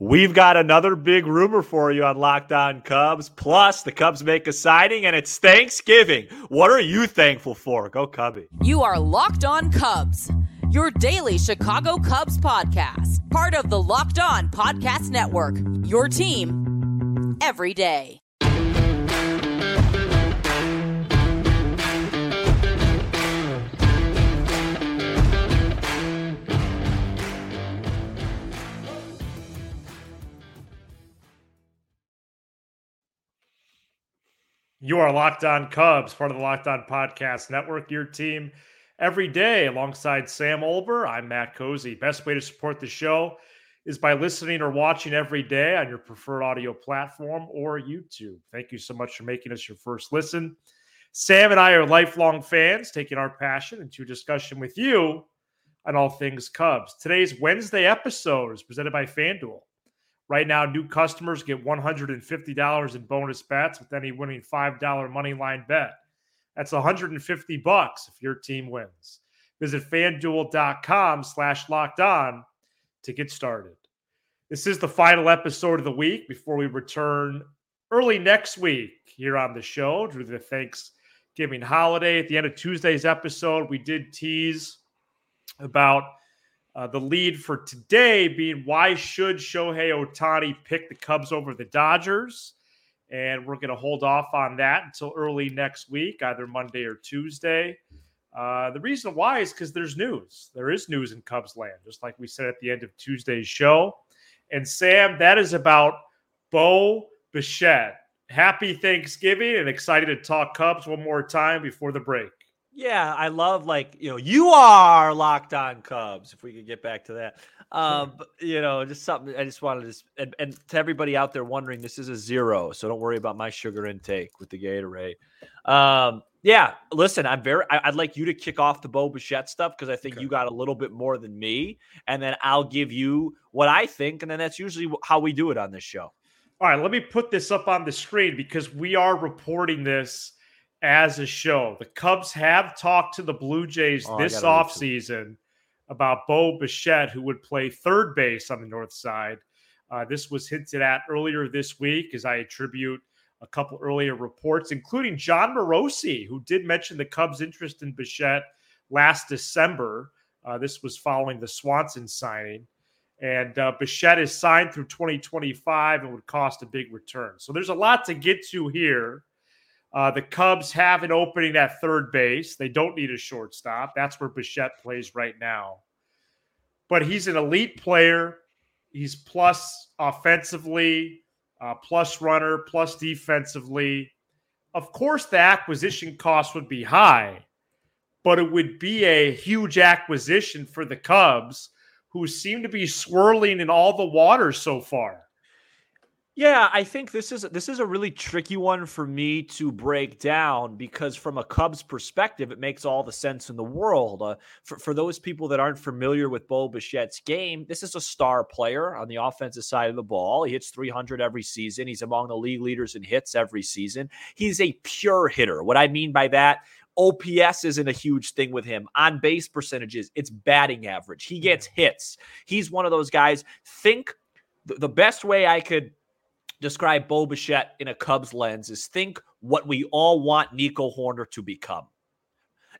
We've got another big rumor for you on Locked On Cubs. Plus, the Cubs make a signing and it's Thanksgiving. What are you thankful for? Go Cubby. You are Locked On Cubs, your daily Chicago Cubs podcast, part of the Locked On Podcast Network. Your team every day. You are Locked On Cubs, part of the Locked On Podcast Network, your team every day. Alongside Sam Olber, I'm Matt Cozy. Best way to support the show is by listening or watching every day on your preferred audio platform or YouTube. Thank you so much for making us your first listen. Sam and I are lifelong fans, taking our passion into discussion with you on all things Cubs. Today's Wednesday episode is presented by FanDuel. Right now, new customers get $150 in bonus bets with any winning $5 money line bet. That's 150 bucks if your team wins. Visit fanduel.com slash locked on to get started. This is the final episode of the week before we return early next week here on the show to the Thanksgiving holiday. At the end of Tuesday's episode, we did tease about – uh, the lead for today being why should Shohei Ohtani pick the Cubs over the Dodgers? And we're going to hold off on that until early next week, either Monday or Tuesday. Uh, the reason why is because there's news. There is news in Cubs land, just like we said at the end of Tuesday's show. And Sam, that is about Bo Bichette. Happy Thanksgiving and excited to talk Cubs one more time before the break. Yeah, I love like you know you are locked on Cubs. If we could get back to that, um, but, you know, just something I just wanted to and, and to everybody out there wondering, this is a zero, so don't worry about my sugar intake with the Gatorade. Um, yeah, listen, I'm very. I, would like you to kick off the Bo Bichette stuff because I think okay. you got a little bit more than me, and then I'll give you what I think, and then that's usually how we do it on this show. All right, let me put this up on the screen because we are reporting this as a show. The Cubs have talked to the Blue Jays oh, this offseason about Bo Bichette, who would play third base on the north side. Uh, this was hinted at earlier this week as I attribute a couple earlier reports, including Jon Morosi, who did mention the Cubs' interest in Bichette last December. Uh, this was following the Swanson signing. And uh, Bichette is signed through 2025 and would cost a big return. So there's a lot to get to here. Uh, the Cubs have an opening at third base. They don't need a shortstop. That's where Bichette plays right now. But he's an elite player. He's plus offensively, uh, plus runner, plus defensively. Of course, the acquisition cost would be high, but it would be a huge acquisition for the Cubs, who seem to be swirling in all the waters so far. Yeah, I think this is this is a really tricky one for me to break down because from a Cubs perspective, it makes all the sense in the world. Uh, for for those people that aren't familiar with Bo Bichette's game, this is a star player on the offensive side of the ball. He hits 300 every season. He's among the league leaders in hits every season. He's a pure hitter. What I mean by that, OPS isn't a huge thing with him. On base percentages, it's batting average. He gets hits. He's one of those guys. Think the best way I could describe Bo Bichette in a Cubs lens is think what we all want Nico Hoerner to become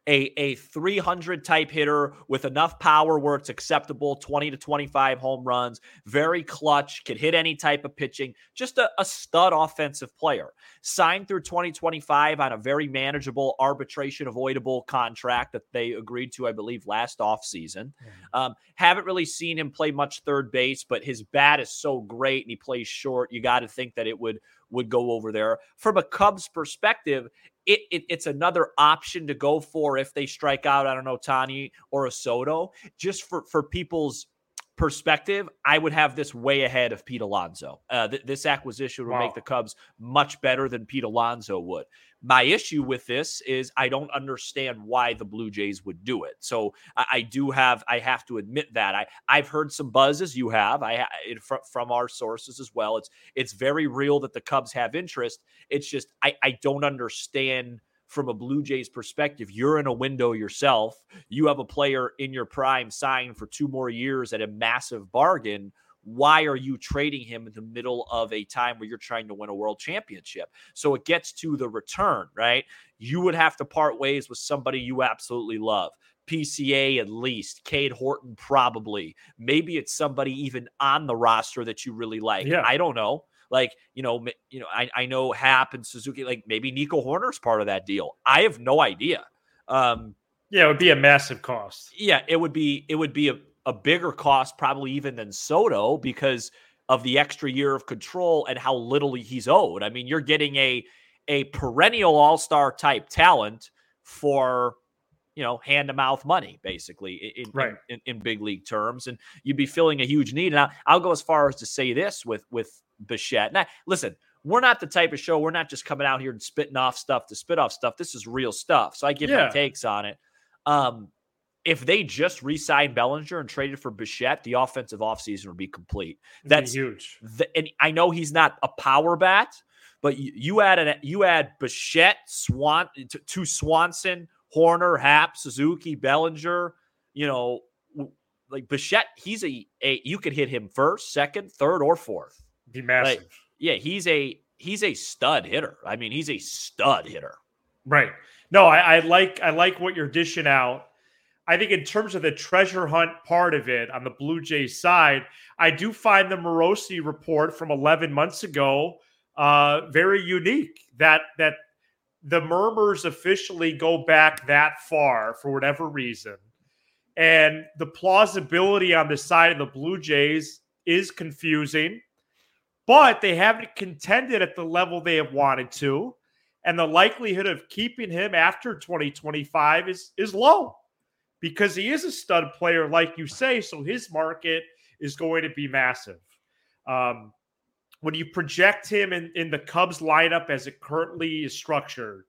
a, a 300 type hitter with enough power where it's acceptable 20 to 25 home runs, very clutch, can hit any type of pitching, just a, a stud offensive player. Signed through 2025 on a very manageable, arbitration avoidable contract that they agreed to, I believe, last offseason. Mm. Um, haven't really seen him play much third base, but his bat is so great and he plays short. You got to think that it would would go over there. From a Cubs perspective, it, it, it's another option to go for if they strike out. I don't know Tani or a Soto. Just for for people's perspective, I would have this way ahead of Pete Alonso. Uh, th- this acquisition would wow. make the Cubs much better than Pete Alonso would. My issue with this is I don't understand why the Blue Jays would do it. So I, I do have I have to admit that I I've heard some buzzes you have I it, from, from our sources as well. It's it's very real that the Cubs have interest. It's just I I don't understand from a Blue Jays perspective, you're in a window yourself. You have a player in your prime signed for two more years at a massive bargain. why are you trading him in the middle of a time where you're trying to win a world championship? So it gets to the return, right? You would have to part ways with somebody you absolutely love. PCA at least, Cade Horton probably. Maybe it's somebody even on the roster that you really like. Yeah. I don't know. Like, you know, you know, I, I know Happ and Suzuki, like maybe Nico Hoerner's part of that deal. I have no idea. Um, yeah, it would be a massive cost. Yeah, it would be it would be a, a bigger cost, probably even than Soto, because of the extra year of control and how little he's owed. I mean, you're getting a a perennial all-star type talent for you know hand to mouth money basically in, right. in, in, in, big league terms and you'd be filling a huge need and I'll, I'll go as far as to say this with with Bichette. Now, listen, we're not the type of show. We're not just coming out here and spitting off stuff to spit off stuff. This is real stuff. So I give yeah. my takes on it. Um, if they just re-signed Bellinger and traded for Bichette, the offensive offseason would be complete. That's be huge. The, and I know he's not a power bat, but you, you add an, you add Bichette, Swan to, to Swanson, Hoerner, Happ, Suzuki, Bellinger. You know, like Bichette, he's a, a you could hit him first, second, third, or fourth. Be massive. Like, yeah, he's a he's a stud hitter. I mean, he's a stud hitter. Right. No, I, I like I like what you're dishing out. I think in terms of the treasure hunt part of it on the Blue Jays side, I do find the Morosi report from 11 months ago uh, very unique. That that the murmurs officially go back that far for whatever reason, and the plausibility on the side of the Blue Jays is confusing but they haven't contended at the level they have wanted to. And the likelihood of keeping him after 2025 is, is low because he is a stud player, like you say. So his market is going to be massive. Um, when you project him in, in the Cubs lineup as it currently is structured,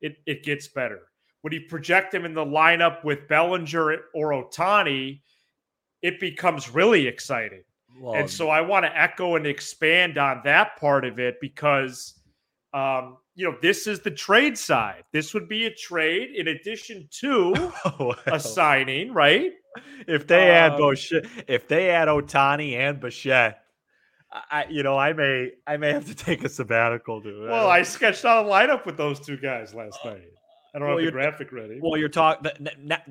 it, it gets better. When you project him in the lineup with Bellinger or Ohtani, it becomes really exciting well, and so I want to echo and expand on that part of it because, um, you know, this is the trade side. This would be a trade in addition to oh, well. a signing, right? If they um, add Bichette, if they add Ohtani and Bichette, I, you know, I may, I may have to take a sabbatical, dude. Well, I, I sketched out a lineup with those two guys last uh, night. I don't well, have the graphic ready. Well, you're talking.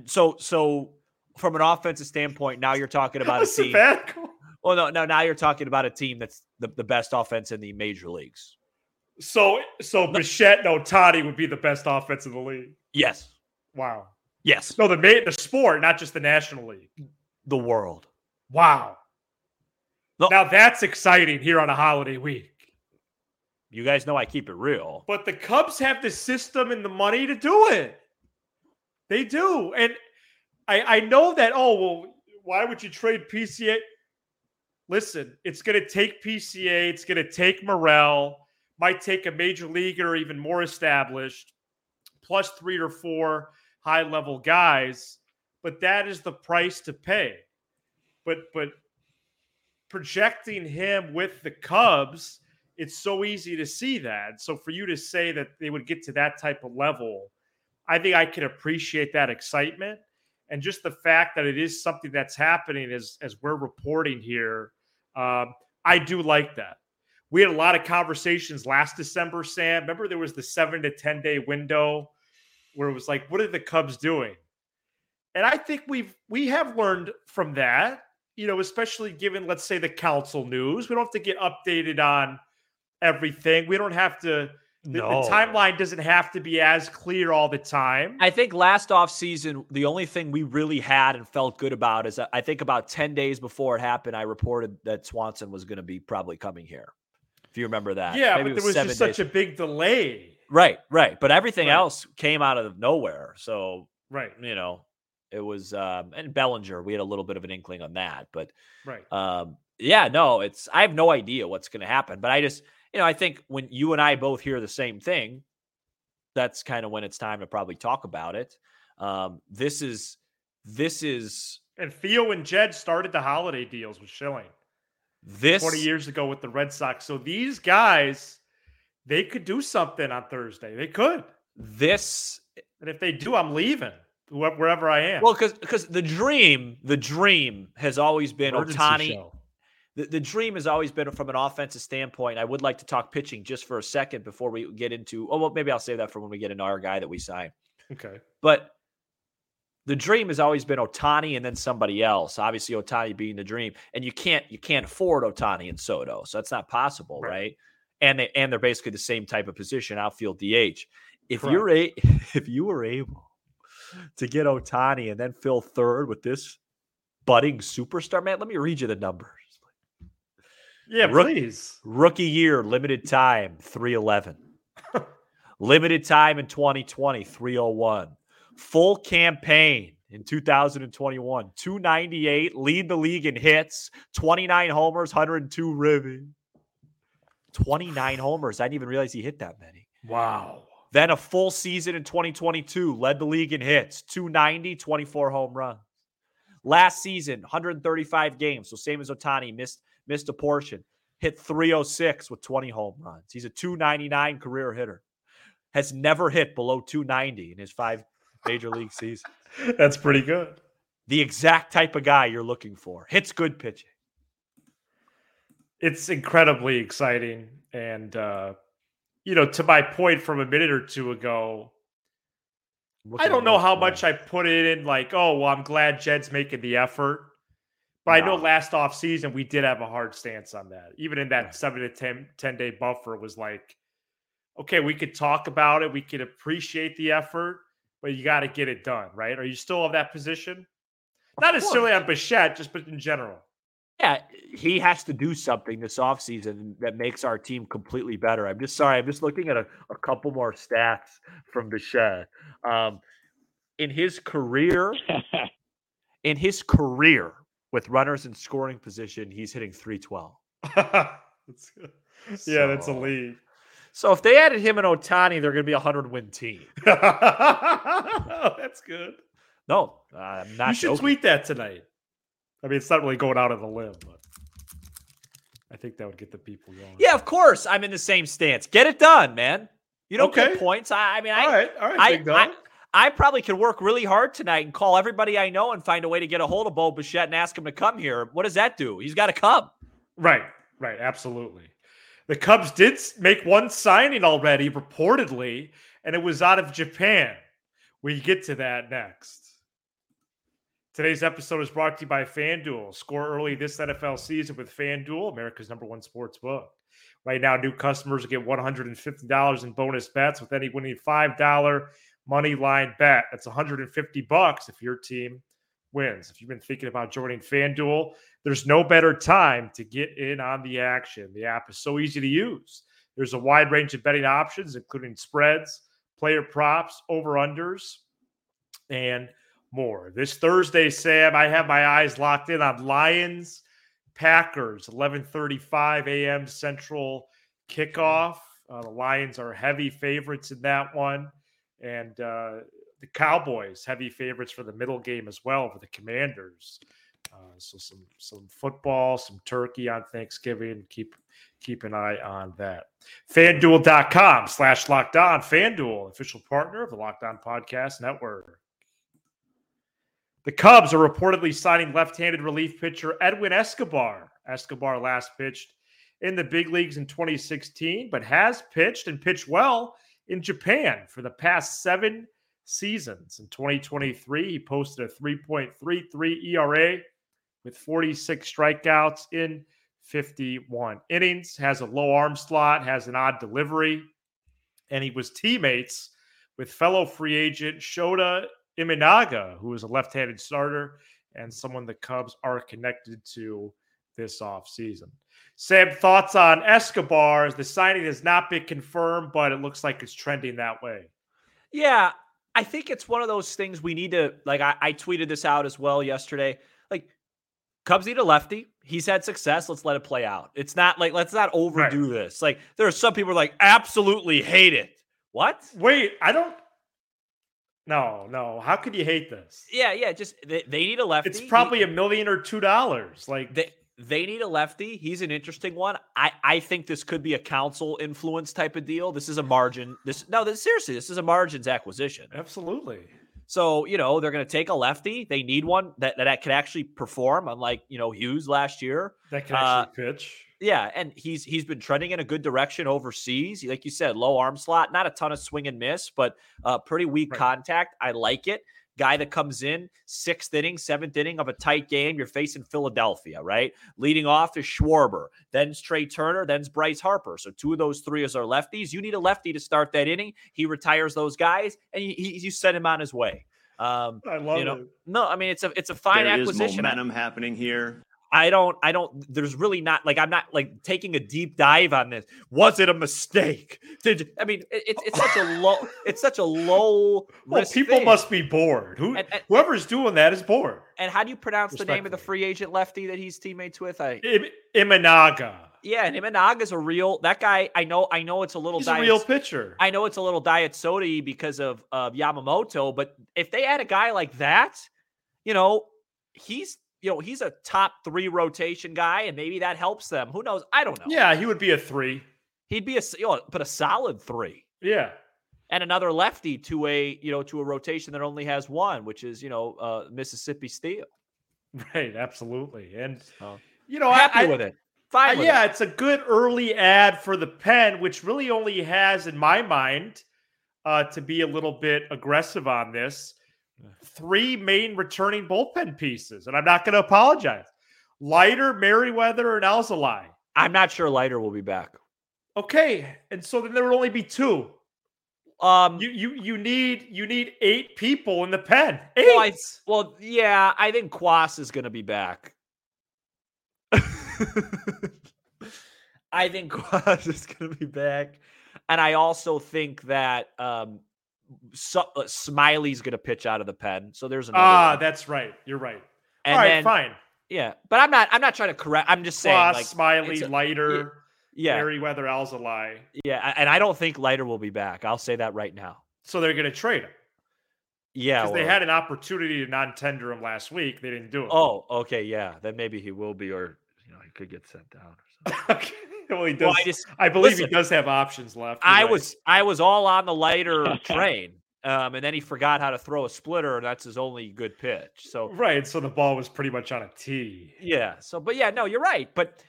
So, so from an offensive standpoint, now you're talking about a, a team. Sabbatical? Well, no, no. Now you're talking about a team that's the, the best offense in the major leagues. So, so Bichette and Ohtani would be the best offense in the league. Yes. Wow. Yes. No, the the sport, not just the National League. The world. Wow. No. Now that's exciting here on a holiday week. You guys know I keep it real. But the Cubs have the system and the money to do it. They do. And I, I know that, oh, well, why would you trade PCA? listen, it's going to take PCA, it's going to take Morel, might take a major leaguer even more established, plus three or four high level guys, but that is the price to pay. But but projecting him with the Cubs, it's so easy to see that. So for you to say that they would get to that type of level, I think I can appreciate that excitement and just the fact that it is something that's happening as as we're reporting here um, I do like that. We had a lot of conversations last December, Sam. Remember, there was the seven to 10 day window where it was like, what are the Cubs doing? And I think we've we have learned from that, you know, especially given, let's say, the Counsell news. We don't have to get updated on everything. We don't have to the, no. the, timeline doesn't have to be as clear all the time. I think last off season, the only thing we really had and felt good about is I think about 10 days before it happened, I reported that Swanson was going to be probably coming here. If you remember that. Yeah, Maybe but there was, was just days. such a big delay. Right, right. But everything right. else came out of nowhere. So, right. You know, it was, um, and Bellinger, we had a little bit of an inkling on that. But, right. Um, yeah, no, it's, I have no idea what's going to happen. But I just, you know, I think when you and I both hear the same thing, that's kind of when it's time to probably talk about it. Um, this is this is and Theo and Jed started the holiday deals with Schilling. This 20 years ago with the Red Sox. So these guys, they could do something on Thursday. They could. This and if they do, I'm leaving wherever I am. Well, because because the dream, the dream has always been Emergency Ohtani. Show. the, the dream has always been from an offensive standpoint. I would like to talk pitching just for a second before we get into. Oh well, maybe I'll save that for when we get into our guy that we sign. Okay, but the dream has always been Ohtani and then somebody else. Obviously, Ohtani being the dream, and you can't you can't afford Ohtani and Soto, so that's not possible, right? right? And they and they're basically the same type of position, outfield DH. If Correct. you're a if you were able to get Ohtani and then fill third with this budding superstar, man, let me read you the numbers. Yeah, Rook, please. Rookie year, limited time, 311. limited time in 2020, 301. Full campaign in 2021, 298, lead the league in hits, 29 homers, 102 ribbon. 29 homers. I didn't even realize he hit that many. Wow. Then a full season in 2022, led the league in hits, 290, 24 home runs. Last season, 135 games, so same as Ohtani, missed missed a portion. Hit 306 with 20 home runs. He's a 299 career hitter. Has never hit below 290 in his five major league seasons. That's pretty good. The exact type of guy you're looking for. Hits good pitching. It's incredibly exciting. And, uh, you know, to my point from a minute or two ago, I don't know how much I put it in, like, oh, well, I'm glad Jed's making the effort. But no. I know last off season we did have a hard stance on that. Even in that yeah. seven to 10, 10 day buffer was like, okay, we could talk about it. We could appreciate the effort, but you got to get it done, right? Are you still of that position? Not necessarily on Bichette, just but in general. Yeah, he has to do something this offseason that makes our team completely better. I'm just sorry. I'm just looking at a, a couple more stats from Bichette. Um, in his career, in his career, with runners in scoring position, he's hitting 312. that's good. So, yeah, that's a lead. So if they added him and Ohtani, they're going to be a 100 win team. that's good. No, I'm not. You should joking. tweet that tonight. I mean, it's not really going out on the limb, but I think that would get the people going. Yeah, of course. I'm in the same stance. Get it done, man. You don't okay. get points. I, I mean, all I, right, all right, big I, I probably could work really hard tonight and call everybody I know and find a way to get a hold of Bo Bichette and ask him to come here. What does that do? He's got to come. Right, right, absolutely. The Cubs did make one signing already, reportedly, and it was out of Japan. We get to that next. Today's episode is brought to you by FanDuel. Score early this NFL season with FanDuel, America's number one sports book. Right now, new customers get $150 in bonus bets with any winning $5 money line bet. That's 150 bucks if your team wins. If you've been thinking about joining FanDuel, there's no better time to get in on the action. The app is so easy to use. There's a wide range of betting options, including spreads, player props, over unders, and more. This Thursday, Sam, I have my eyes locked in on Lions, Packers, 11:35 a.m. Central kickoff. Uh, the Lions are heavy favorites in that one and uh, the Cowboys heavy favorites for the middle game as well for the Commanders. Uh, so some some football, some turkey on Thanksgiving. Keep keep an eye on that. FanDuel.com slash locked on. FanDuel, official partner of the Locked On Podcast Network. The Cubs are reportedly signing left-handed relief pitcher Edwin Escobar. Escobar last pitched in the big leagues in 2016, but has pitched and pitched well in Japan for the past seven seasons. In 2023, he posted a 3.33 ERA with 46 strikeouts in 51 innings, has a low arm slot, has an odd delivery, and he was teammates with fellow free agent Shota Imanaga, who is a left handed starter and someone the Cubs are connected to this offseason. Sam, thoughts on Escobar? The signing has not been confirmed, but it looks like it's trending that way. Yeah, I think it's one of those things we need to like. I, I tweeted this out as well yesterday. Like, Cubs need a lefty. He's had success. Let's let it play out. It's not like let's not overdo right. this. Like, there are some people like absolutely hate it. What? Wait, I don't. No, no. How could you hate this? Yeah, yeah. Just they, they need a lefty. It's probably he, a million or two dollars. Like they they need a lefty. He's an interesting one. I, I think this could be a Counsell influence type of deal. This is a margin. This no, this seriously, this is a margins acquisition. Absolutely. So, you know, they're going to take a lefty. They need one that, that can actually perform, unlike, you know, Hughes last year. That can actually uh, pitch. Yeah, and he's he's been trending in a good direction overseas. Like you said, low arm slot, not a ton of swing and miss, but uh, pretty weak right. contact. I like it guy that comes in sixth inning, seventh inning of a tight game. You're facing Philadelphia, right? Leading off is Schwarber, then's Trea Turner, then's Bryce Harper. So two of those three is our lefties. You need a lefty to start that inning. He retires those guys, and you, you send him on his way. Um, I love you know, it. No, I mean it's a it's a fine there acquisition. There is momentum happening here. I don't, I don't, there's really not like, I'm not like taking a deep dive on this. Was it a mistake? Did, I mean, it, it's, it's such a low, it's such a low. Well, people thing. must be bored. Who, and, and, whoever's doing that is bored. And how do you pronounce the name of the free agent lefty that he's teammates with? I, Imanaga. Yeah, and Imanaga's a real that guy. I know, I know it's a little He's diet, a real pitcher. I know it's a little diet soda because of of Yamamoto, but if they had a guy like that, you know, he's you know, he's a top three rotation guy, and maybe that helps them. Who knows? I don't know. Yeah, he would be a three. He'd be a you know, but a solid three. Yeah. And another lefty to a you know to a rotation that only has one, which is you know uh, Mississippi Steele. Right, absolutely, and you know happy I, with it. Fine. Uh, yeah, it. it's a good early ad for the pen, which really only has, in my mind, uh, to be a little bit aggressive on this three main returning bullpen pieces, and I'm not going to apologize. Leiter, Merryweather, and Alzolay. I'm not sure Leiter will be back. Okay, and so then there would only be two. Um, you you you need you need eight people in the pen. Eight. Well, I, well yeah, I think Cuas is going to be back. I think Cuas is going to be back, and I also think that um, so, uh, Smyly's going to pitch out of the pen. So there's another. Ah, one. that's right. You're right. And All right, then, fine. Yeah, but I'm not. I'm not trying to correct. I'm just saying. like, Smyly, a, Leiter, yeah, Merryweather, Alzolay. Yeah, and I don't think Leiter will be back. I'll say that right now. So they're going to trade him. Yeah, because they had an opportunity to non-tender him last week. They didn't do it. Oh, okay, yeah. Then maybe he will be, or you know, he could get sent down. okay. Well, he does. Well, I, just, I, believe listen, he does have options left. I right. was I was all on the Leiter train. Um, and then he forgot how to throw a splitter, and that's his only good pitch. So right, so the ball was pretty much on a tee. Yeah. So, but yeah, no, you're right. But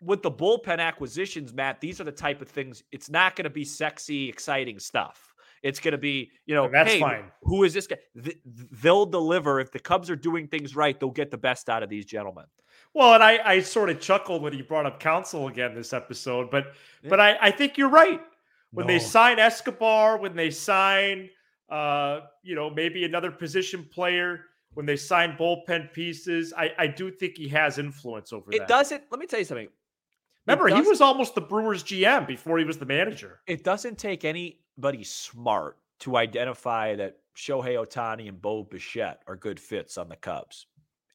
with the bullpen acquisitions, Matt, these are the type of things. It's not going to be sexy, exciting stuff. It's going to be, you know, and that's hey, fine. Who is this guy? They'll deliver if the Cubs are doing things right. They'll get the best out of these gentlemen. Well, and I, I sort of chuckled when he brought up Counsell again this episode, but yeah. but I, I think you're right. When no. they sign Escobar, when they sign uh, you know, maybe another position player when they sign bullpen pieces. I, I do think he has influence over it that. It doesn't. Let me tell you something. Remember, he was almost the Brewers GM before he was the manager. It doesn't take anybody smart to identify that Shohei Ohtani and Bo Bichette are good fits on the Cubs.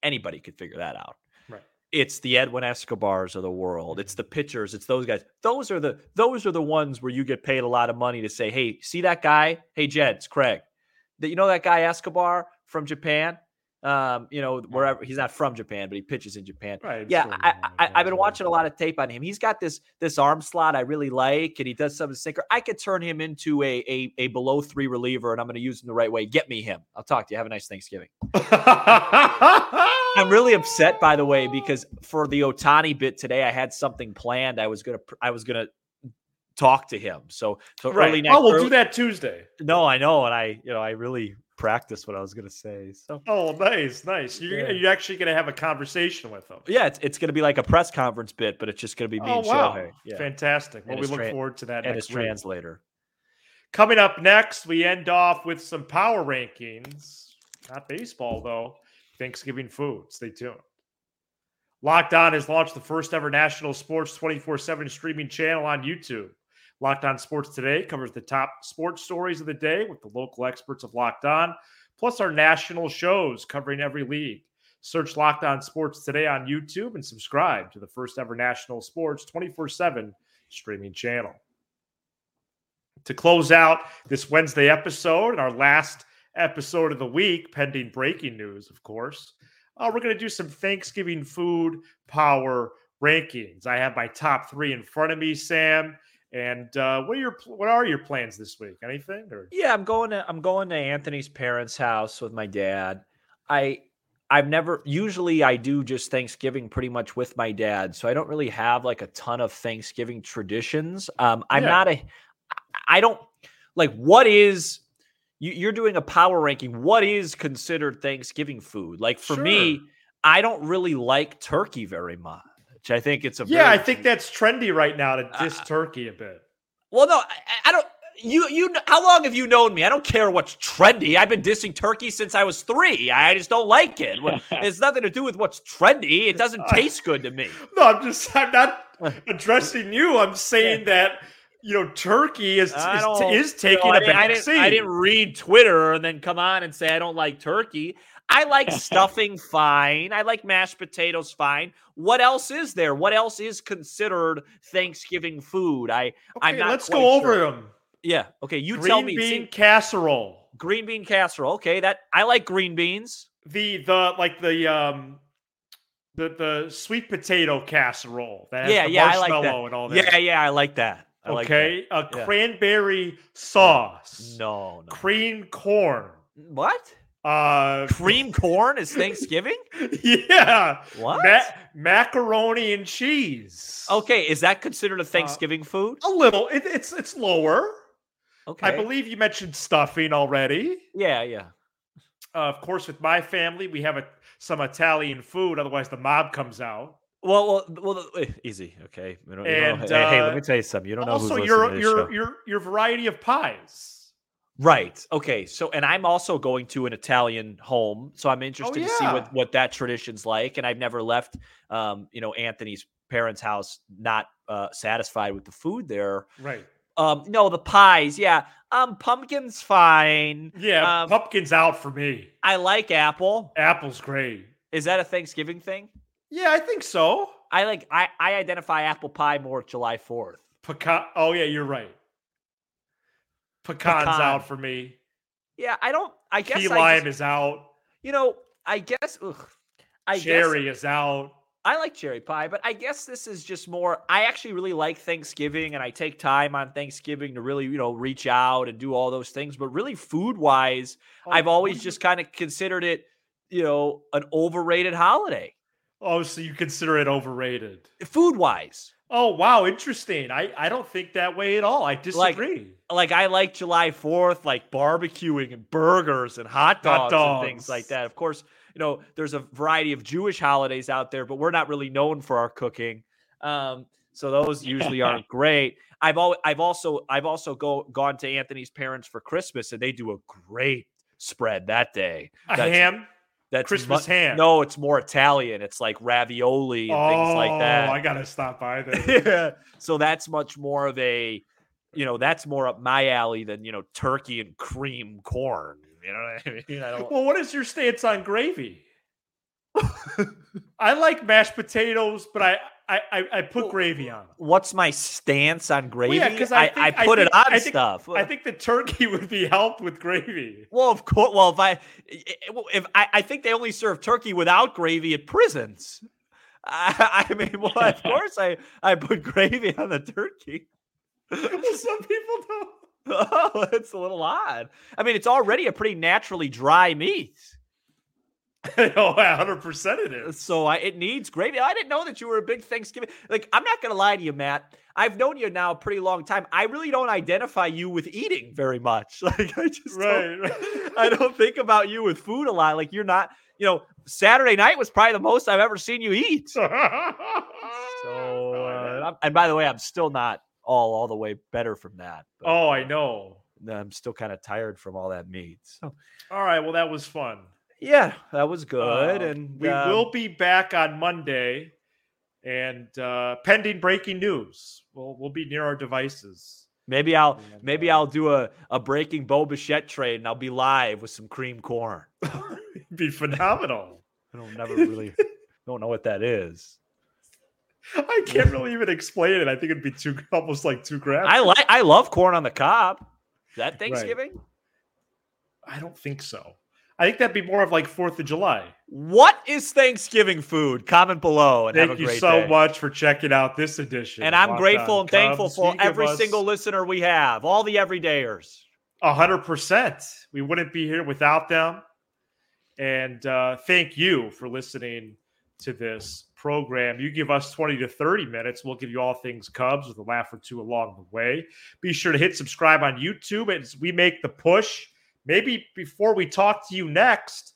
Anybody could figure that out. It's the Edwin Escobars of the world. It's the pitchers. It's those guys. Those are the those are the ones where you get paid a lot of money to say, "Hey, see that guy? Hey, Jed, it's Craig. That you know that guy Escobar from Japan? Um, you know, wherever he's not from Japan, but he pitches in Japan. Right. Yeah, I, I, have been watching a lot of tape on him. He's got this this arm slot I really like, and he does some sinker. I could turn him into a a, a below three reliever, and I'm going to use him the right way. Get me him. I'll talk to you. Have a nice Thanksgiving. I'm really upset, by the way, because for the Ohtani bit today, I had something planned. I was gonna I was gonna talk to him. So so right. early next. Oh, we'll early, do that Tuesday. No, I know, and I you know I really practice what I was going to say. So, oh, nice, nice. You're, yeah. you're actually going to have a conversation with them. Yeah, it's, it's going to be like a press conference bit, but it's just going to be me oh, and wow. Shohei. Yeah. Fantastic. Well, we look tra- forward to that. And his translator. Coming up next, we end off with some power rankings. Not baseball, though. Thanksgiving food. Stay tuned. Locked On has launched the first ever national sports 24 7 streaming channel on YouTube. Locked On Sports Today covers the top sports stories of the day with the local experts of Locked On, plus our national shows covering every league. Search Locked On Sports Today on YouTube and subscribe to the first ever national sports 24 7 streaming channel. To close out this Wednesday episode and our last episode of the week, pending breaking news, of course, uh, we're going to do some Thanksgiving food power rankings. I have my top three in front of me, Sam And uh, what are your what are your plans this week? Anything? Or Yeah, I'm going to I'm going to Anthony's parents' house with my dad. I I've never usually I do just Thanksgiving pretty much with my dad, so I don't really have like a ton of Thanksgiving traditions. Um, I'm Yeah. not a I don't like what is you, you're doing a power ranking. What is considered Thanksgiving food? Like for me, I don't really like turkey very much. I think it's a yeah, I think that's trendy right now to diss Uh, turkey a bit. Well, no, I, I don't. You, you. How long have you known me? I don't care what's trendy. I've been dissing turkey since I was three. I just don't like it. It's nothing to do with what's trendy. It doesn't taste good to me. No, I'm just I'm not addressing you. I'm saying that you know turkey is I is, don't- you taking know, I a I, didn't, I didn't read Twitter and then come on and say I don't like turkey. I like stuffing fine. I like mashed potatoes fine. What else is there? What else is considered Thanksgiving food? I I'm not let's go over sure. them. yeah. Okay, you Green tell me. Green bean See, casserole. green bean casserole. Okay, that I like green beans. The the like the um the the sweet potato casserole that Yeah, yeah, I like that. and all that. Yeah, yeah, I like that. I like that. okay, a Yeah. cranberry sauce. No, no. Cream corn. What? Uh Cream corn is Thanksgiving? yeah. What? Ma- macaroni and cheese. okay, is that considered Uh, a Thanksgiving food? A little. It, it's it's lower. Okay. I believe you mentioned stuffing already. Yeah, yeah. Uh, of course, with my family, we have a, some Italian food. Otherwise, the mob comes out. Well, well, well. eh, Easy. Okay. You don't- you don't- And, hey, hey, let uh, me tell you something. You don't know also, your your your your variety of pies. Right. Okay. So, and I'm also going to an Italian home, so I'm interested to see Oh, what what that tradition's like. And I've never left, um, you know, Anthony's parents' house not uh, satisfied with the food there. Right. Um, no, the pies. Yeah. Um, pumpkin's fine. Yeah. Um, pumpkin's out for me. I like apple. Apple's great. Is that a Thanksgiving thing? Yeah, I think so. I like. I I identify apple pie more July Fourth. Pecan. Oh yeah, you're right. Pecan's Pecan. out for me. Yeah. I don't. I guess. Key I lime just- is out. you know. I guess. Ugh, I guess Cherry is out. I like cherry pie, but I guess this is just more. I actually really like Thanksgiving, and I take time on Thanksgiving to really, you know, reach out and do all those things. But really, food wise, oh, I've Oh, always just kind of considered it, you know, an overrated holiday. Oh, so you consider it overrated? Food wise, Oh wow, interesting. I I don't think that way at all. I disagree. like I like July Fourth, like barbecuing and burgers and hot Hot dogs, and things like that. Of course, you know, there's a variety of Jewish holidays out there, but we're not really known for our cooking. Um, so those usually aren't great. I've always, I've also, I've also go gone to Anthony's parents for Christmas, and they do a great spread that day. a That's- ham. That's Christmas mu- ham. No, it's more Italian. It's like ravioli and things like that. Oh, I gotta stop by there. yeah. So that's much more of a, you know, that's more up my alley than you know turkey and cream corn. You know what I mean? I don't. well, what is your stance on gravy? I like mashed potatoes, but I I I, I put Well, gravy on. What's my stance on gravy? yeah, 'cause I, I I, think- I put it think- on think- stuff. I think the turkey would be helped with gravy. well, of course. Well, if I, if I, I think they only serve turkey without gravy at prisons. I, I mean, well, of course, I I put gravy on the turkey. well, some people don't. Oh, it's a little odd. I mean, it's already a pretty naturally dry meat. oh, 100 percent it is. So I, it needs gravy. I didn't know that you were a big Thanksgiving. Like, I'm not going to lie to you, Matt. I've known you now a pretty long time. I really don't identify you with eating very much. Like, I just Right. don't, I don't think about you with food a lot. Like, you're not, you know, Saturday night was probably the most I've ever seen you eat. So, uh, and, and by the way, I'm still not all all the way better from that. But oh, I know. I'm still kind of tired from all that meat. So, All right, well, that was fun. Yeah, that was good. Uh, and we um, will be back on Monday, and uh, pending breaking news, we'll we'll be near our devices. Maybe I'll And, maybe uh, I'll do a, a breaking Bo Bichette trade and I'll be live with some cream corn. It'd be phenomenal. I don't never really don't know what that is. I can't really even explain it. I think it'd be too almost like too graphic. I like I love corn on the cob. Is that Thanksgiving? I don't think so. I think that'd be more of like Fourth of July. What is Thanksgiving food? Comment below and Thank have a you so day. much for checking out this edition. And I'm grateful and thankful Cubs. for every single listener we have, all the everydayers. A hundred percent. We wouldn't be here without them. And uh, thank you for listening to this program. You give us 20 to 30 minutes. We'll give you all things Cubs with a laugh or two along the way. Be sure to hit subscribe on YouTube as we make the push. Maybe before we talk to you next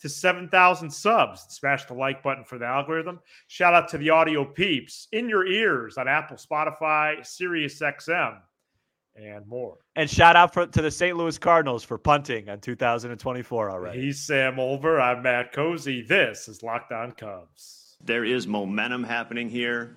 to 7,000 subs, smash the like button for the algorithm. Shout out to the audio peeps in your ears on Apple, Spotify, Sirius XM, and more. And shout out for, to the St. Louis Cardinals for punting on 2024 already. He's Sam Olver. I'm Matt Cozy. This is Locked On Cubs. There is momentum happening here.